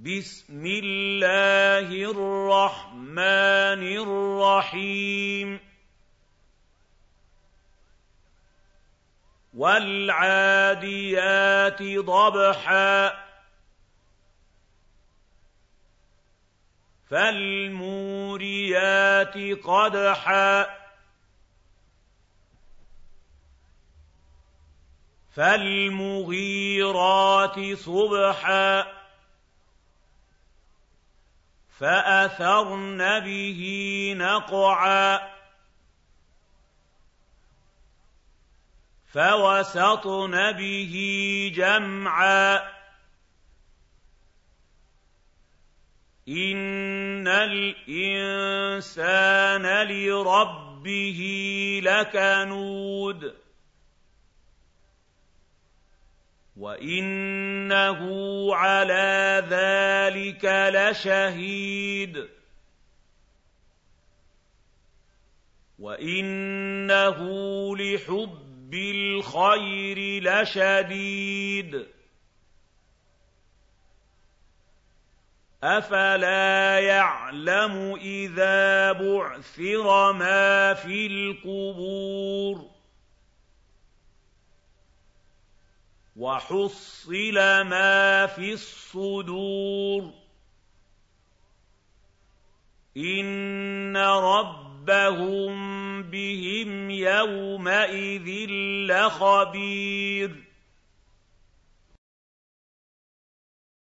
بسم الله الرحمن الرحيم. والعاديات ضبحا. فالموريات قدحا. فالمغيرات صبحا. فاثرن به نقعا فوسطن به جمعا ان الانسان لربه لكنود وانه على ذلك لشهيد. وإنه لحب الخير لشديد. أفلا يعلم إذا بعثر ما في القبور؟ وحصل ما في الصدور. إن ربهم بهم يومئذ لخبير.